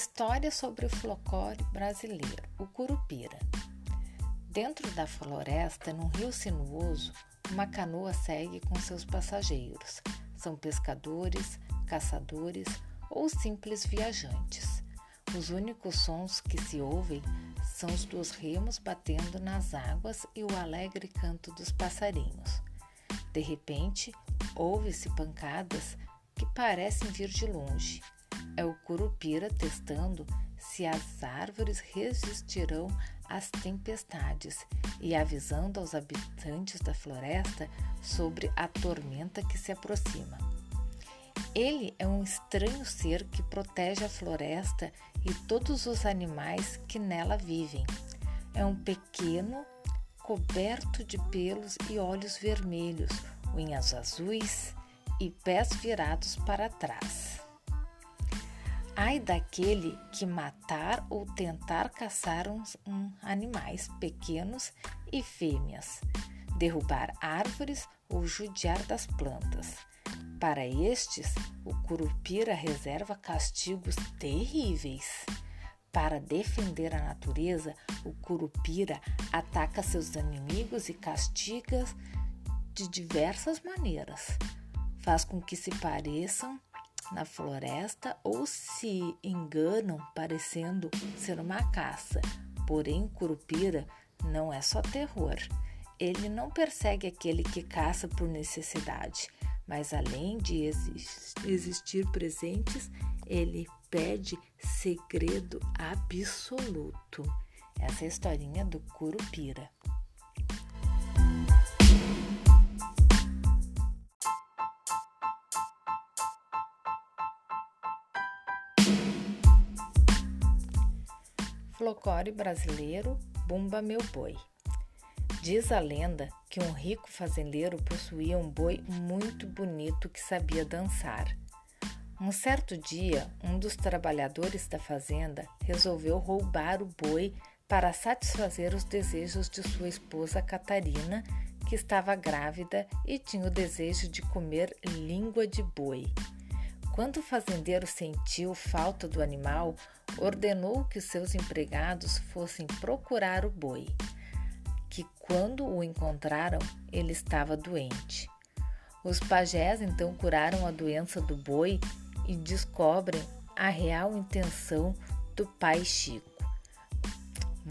História sobre o folclore brasileiro, o Curupira. Dentro da floresta, num rio sinuoso, uma canoa segue com seus passageiros. São pescadores, caçadores ou simples viajantes. Os únicos sons que se ouvem são os dos remos batendo nas águas e o alegre canto dos passarinhos. De repente, ouve-se pancadas que parecem vir de longe é o curupira testando se as árvores resistirão às tempestades e avisando aos habitantes da floresta sobre a tormenta que se aproxima. Ele é um estranho ser que protege a floresta e todos os animais que nela vivem. É um pequeno, coberto de pelos e olhos vermelhos, unhas azuis e pés virados para trás. Ai daquele que matar ou tentar caçar uns um, animais pequenos e fêmeas, derrubar árvores ou judiar das plantas. Para estes, o curupira reserva castigos terríveis. Para defender a natureza, o curupira ataca seus inimigos e castiga de diversas maneiras. Faz com que se pareçam na floresta ou se enganam parecendo ser uma caça. Porém, Curupira não é só terror. Ele não persegue aquele que caça por necessidade, mas além de existir presentes, ele pede segredo absoluto. Essa é a historinha do Curupira. Folclore brasileiro Bumba Meu Boi. Diz a lenda que um rico fazendeiro possuía um boi muito bonito que sabia dançar. Um certo dia, um dos trabalhadores da fazenda resolveu roubar o boi para satisfazer os desejos de sua esposa Catarina, que estava grávida e tinha o desejo de comer língua de boi. Quando o fazendeiro sentiu falta do animal, ordenou que seus empregados fossem procurar o boi, que quando o encontraram, ele estava doente. Os pajés então curaram a doença do boi e descobrem a real intenção do pai Chico.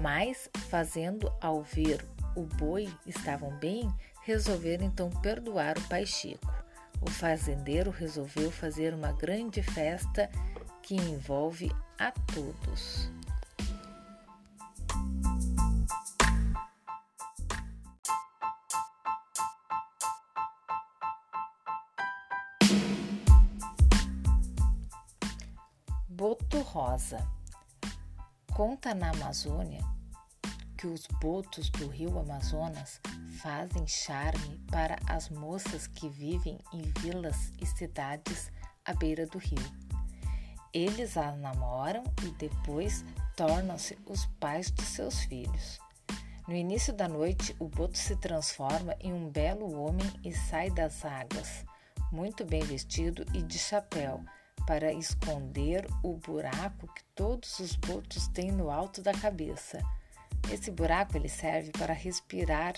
Mas, fazendo ao ver o boi estavam bem, resolveram então perdoar o pai Chico o fazendeiro resolveu fazer uma grande festa que envolve a todos. Boto Rosa conta na Amazônia que os botos do rio Amazonas fazem charme para as moças que vivem em vilas e cidades à beira do rio. Eles as namoram e depois tornam-se os pais de seus filhos. No início da noite, o boto se transforma em um belo homem e sai das águas, muito bem vestido e de chapéu, para esconder o buraco que todos os botos têm no alto da cabeça. Esse buraco ele serve para respirar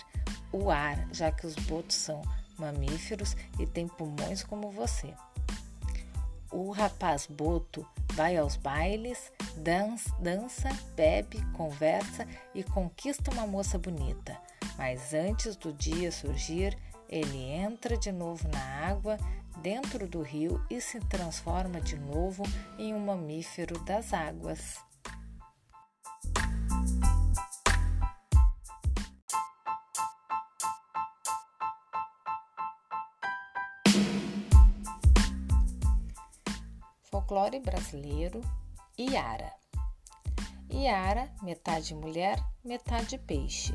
o ar, já que os botos são mamíferos e têm pulmões como você. O rapaz boto vai aos bailes, dança, dança, bebe, conversa e conquista uma moça bonita. Mas antes do dia surgir, ele entra de novo na água, dentro do rio e se transforma de novo em um mamífero das águas. Folclore brasileiro, Iara. Iara, metade mulher, metade peixe.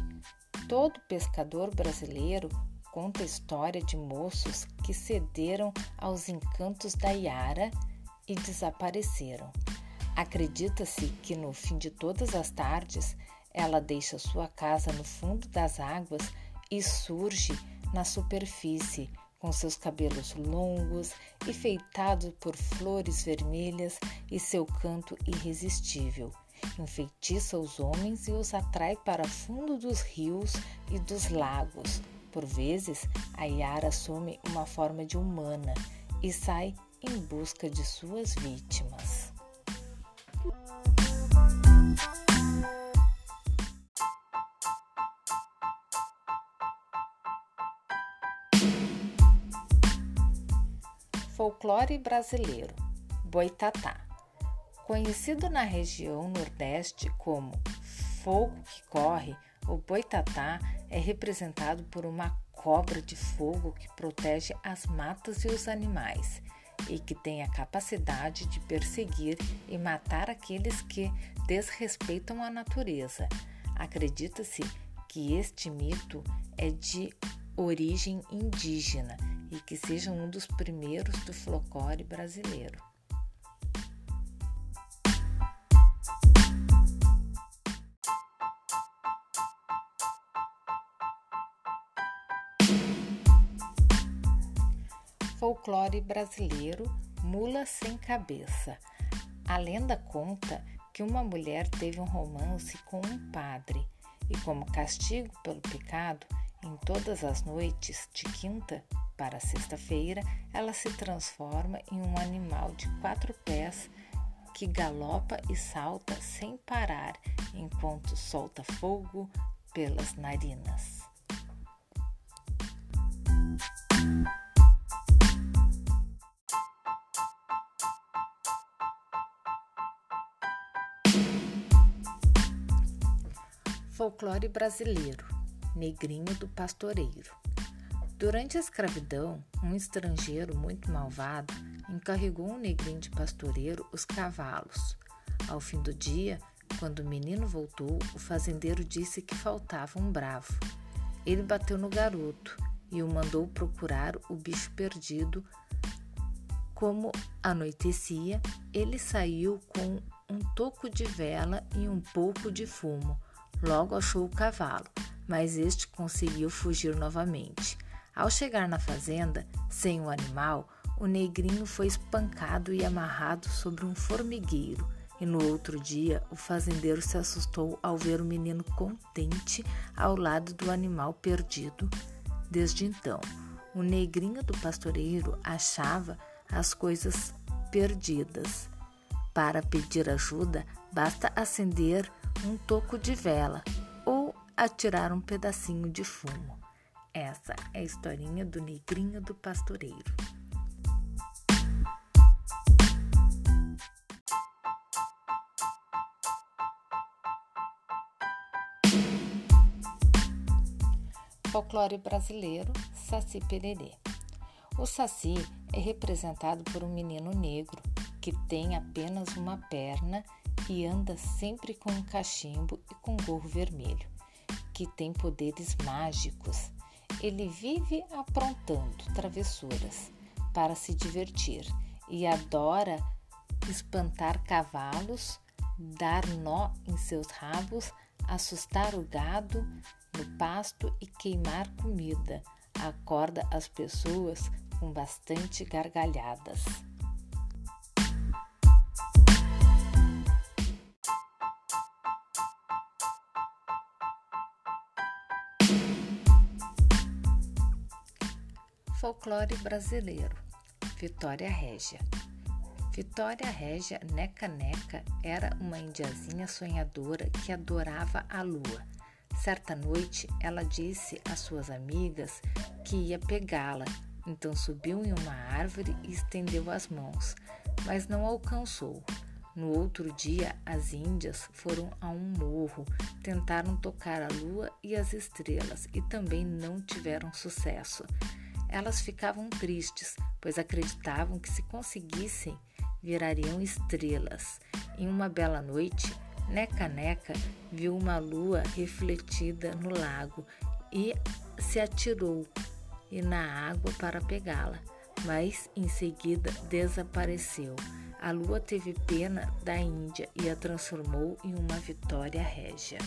Todo pescador brasileiro conta a história de moços que cederam aos encantos da Iara e desapareceram. Acredita-se que no fim de todas as tardes ela deixa sua casa no fundo das águas e surge na superfície com seus cabelos longos, enfeitados por flores vermelhas e seu canto irresistível. Enfeitiça os homens e os atrai para fundo dos rios e dos lagos. Por vezes, a Yara assume uma forma de humana e sai em busca de suas vítimas. Folclore brasileiro: Boitatá. Conhecido na região Nordeste como fogo que corre, o boitatá é representado por uma cobra de fogo que protege as matas e os animais e que tem a capacidade de perseguir e matar aqueles que desrespeitam a natureza. Acredita-se que este mito é de origem indígena e que seja um dos primeiros do folclore brasileiro. Folclore brasileiro Mula sem cabeça. A lenda conta que uma mulher teve um romance com um padre e, como castigo pelo pecado, em todas as noites, de quinta para sexta-feira, ela se transforma em um animal de quatro pés que galopa e salta sem parar enquanto solta fogo pelas narinas. Folclore brasileiro: Negrinho do Pastoreiro. Durante a escravidão, um estrangeiro muito malvado encarregou um negrinho de pastoreiro os cavalos. Ao fim do dia, quando o menino voltou, o fazendeiro disse que faltava um bravo. Ele bateu no garoto e o mandou procurar o bicho perdido. Como anoitecia, ele saiu com um toco de vela e um pouco de fumo. Logo achou o cavalo, mas este conseguiu fugir novamente. Ao chegar na fazenda, sem o animal, o negrinho foi espancado e amarrado sobre um formigueiro. E no outro dia, o fazendeiro se assustou ao ver o menino contente ao lado do animal perdido. Desde então, o negrinho do pastoreiro achava as coisas perdidas. Para pedir ajuda, basta acender um toco de vela ou atirar um pedacinho de fumo. Essa é a historinha do negrinho do pastoreiro. Folclore brasileiro, Saci Pererê. O Saci é representado por um menino negro que tem apenas uma perna e anda sempre com um cachimbo e com gorro vermelho, que tem poderes mágicos ele vive aprontando travessuras para se divertir e adora espantar cavalos, dar nó em seus rabos, assustar o gado no pasto e queimar comida. Acorda as pessoas com bastante gargalhadas. Folclore brasileiro. Vitória Régia. Vitória Régia Neca Neca era uma indiazinha sonhadora que adorava a lua. Certa noite, ela disse às suas amigas que ia pegá-la, então subiu em uma árvore e estendeu as mãos, mas não alcançou. No outro dia, as índias foram a um morro, tentaram tocar a lua e as estrelas e também não tiveram sucesso. Elas ficavam tristes, pois acreditavam que se conseguissem, virariam estrelas. Em uma bela noite, Neca Neca viu uma lua refletida no lago e se atirou e na água para pegá-la, mas em seguida desapareceu. A lua teve pena da Índia e a transformou em uma vitória régia.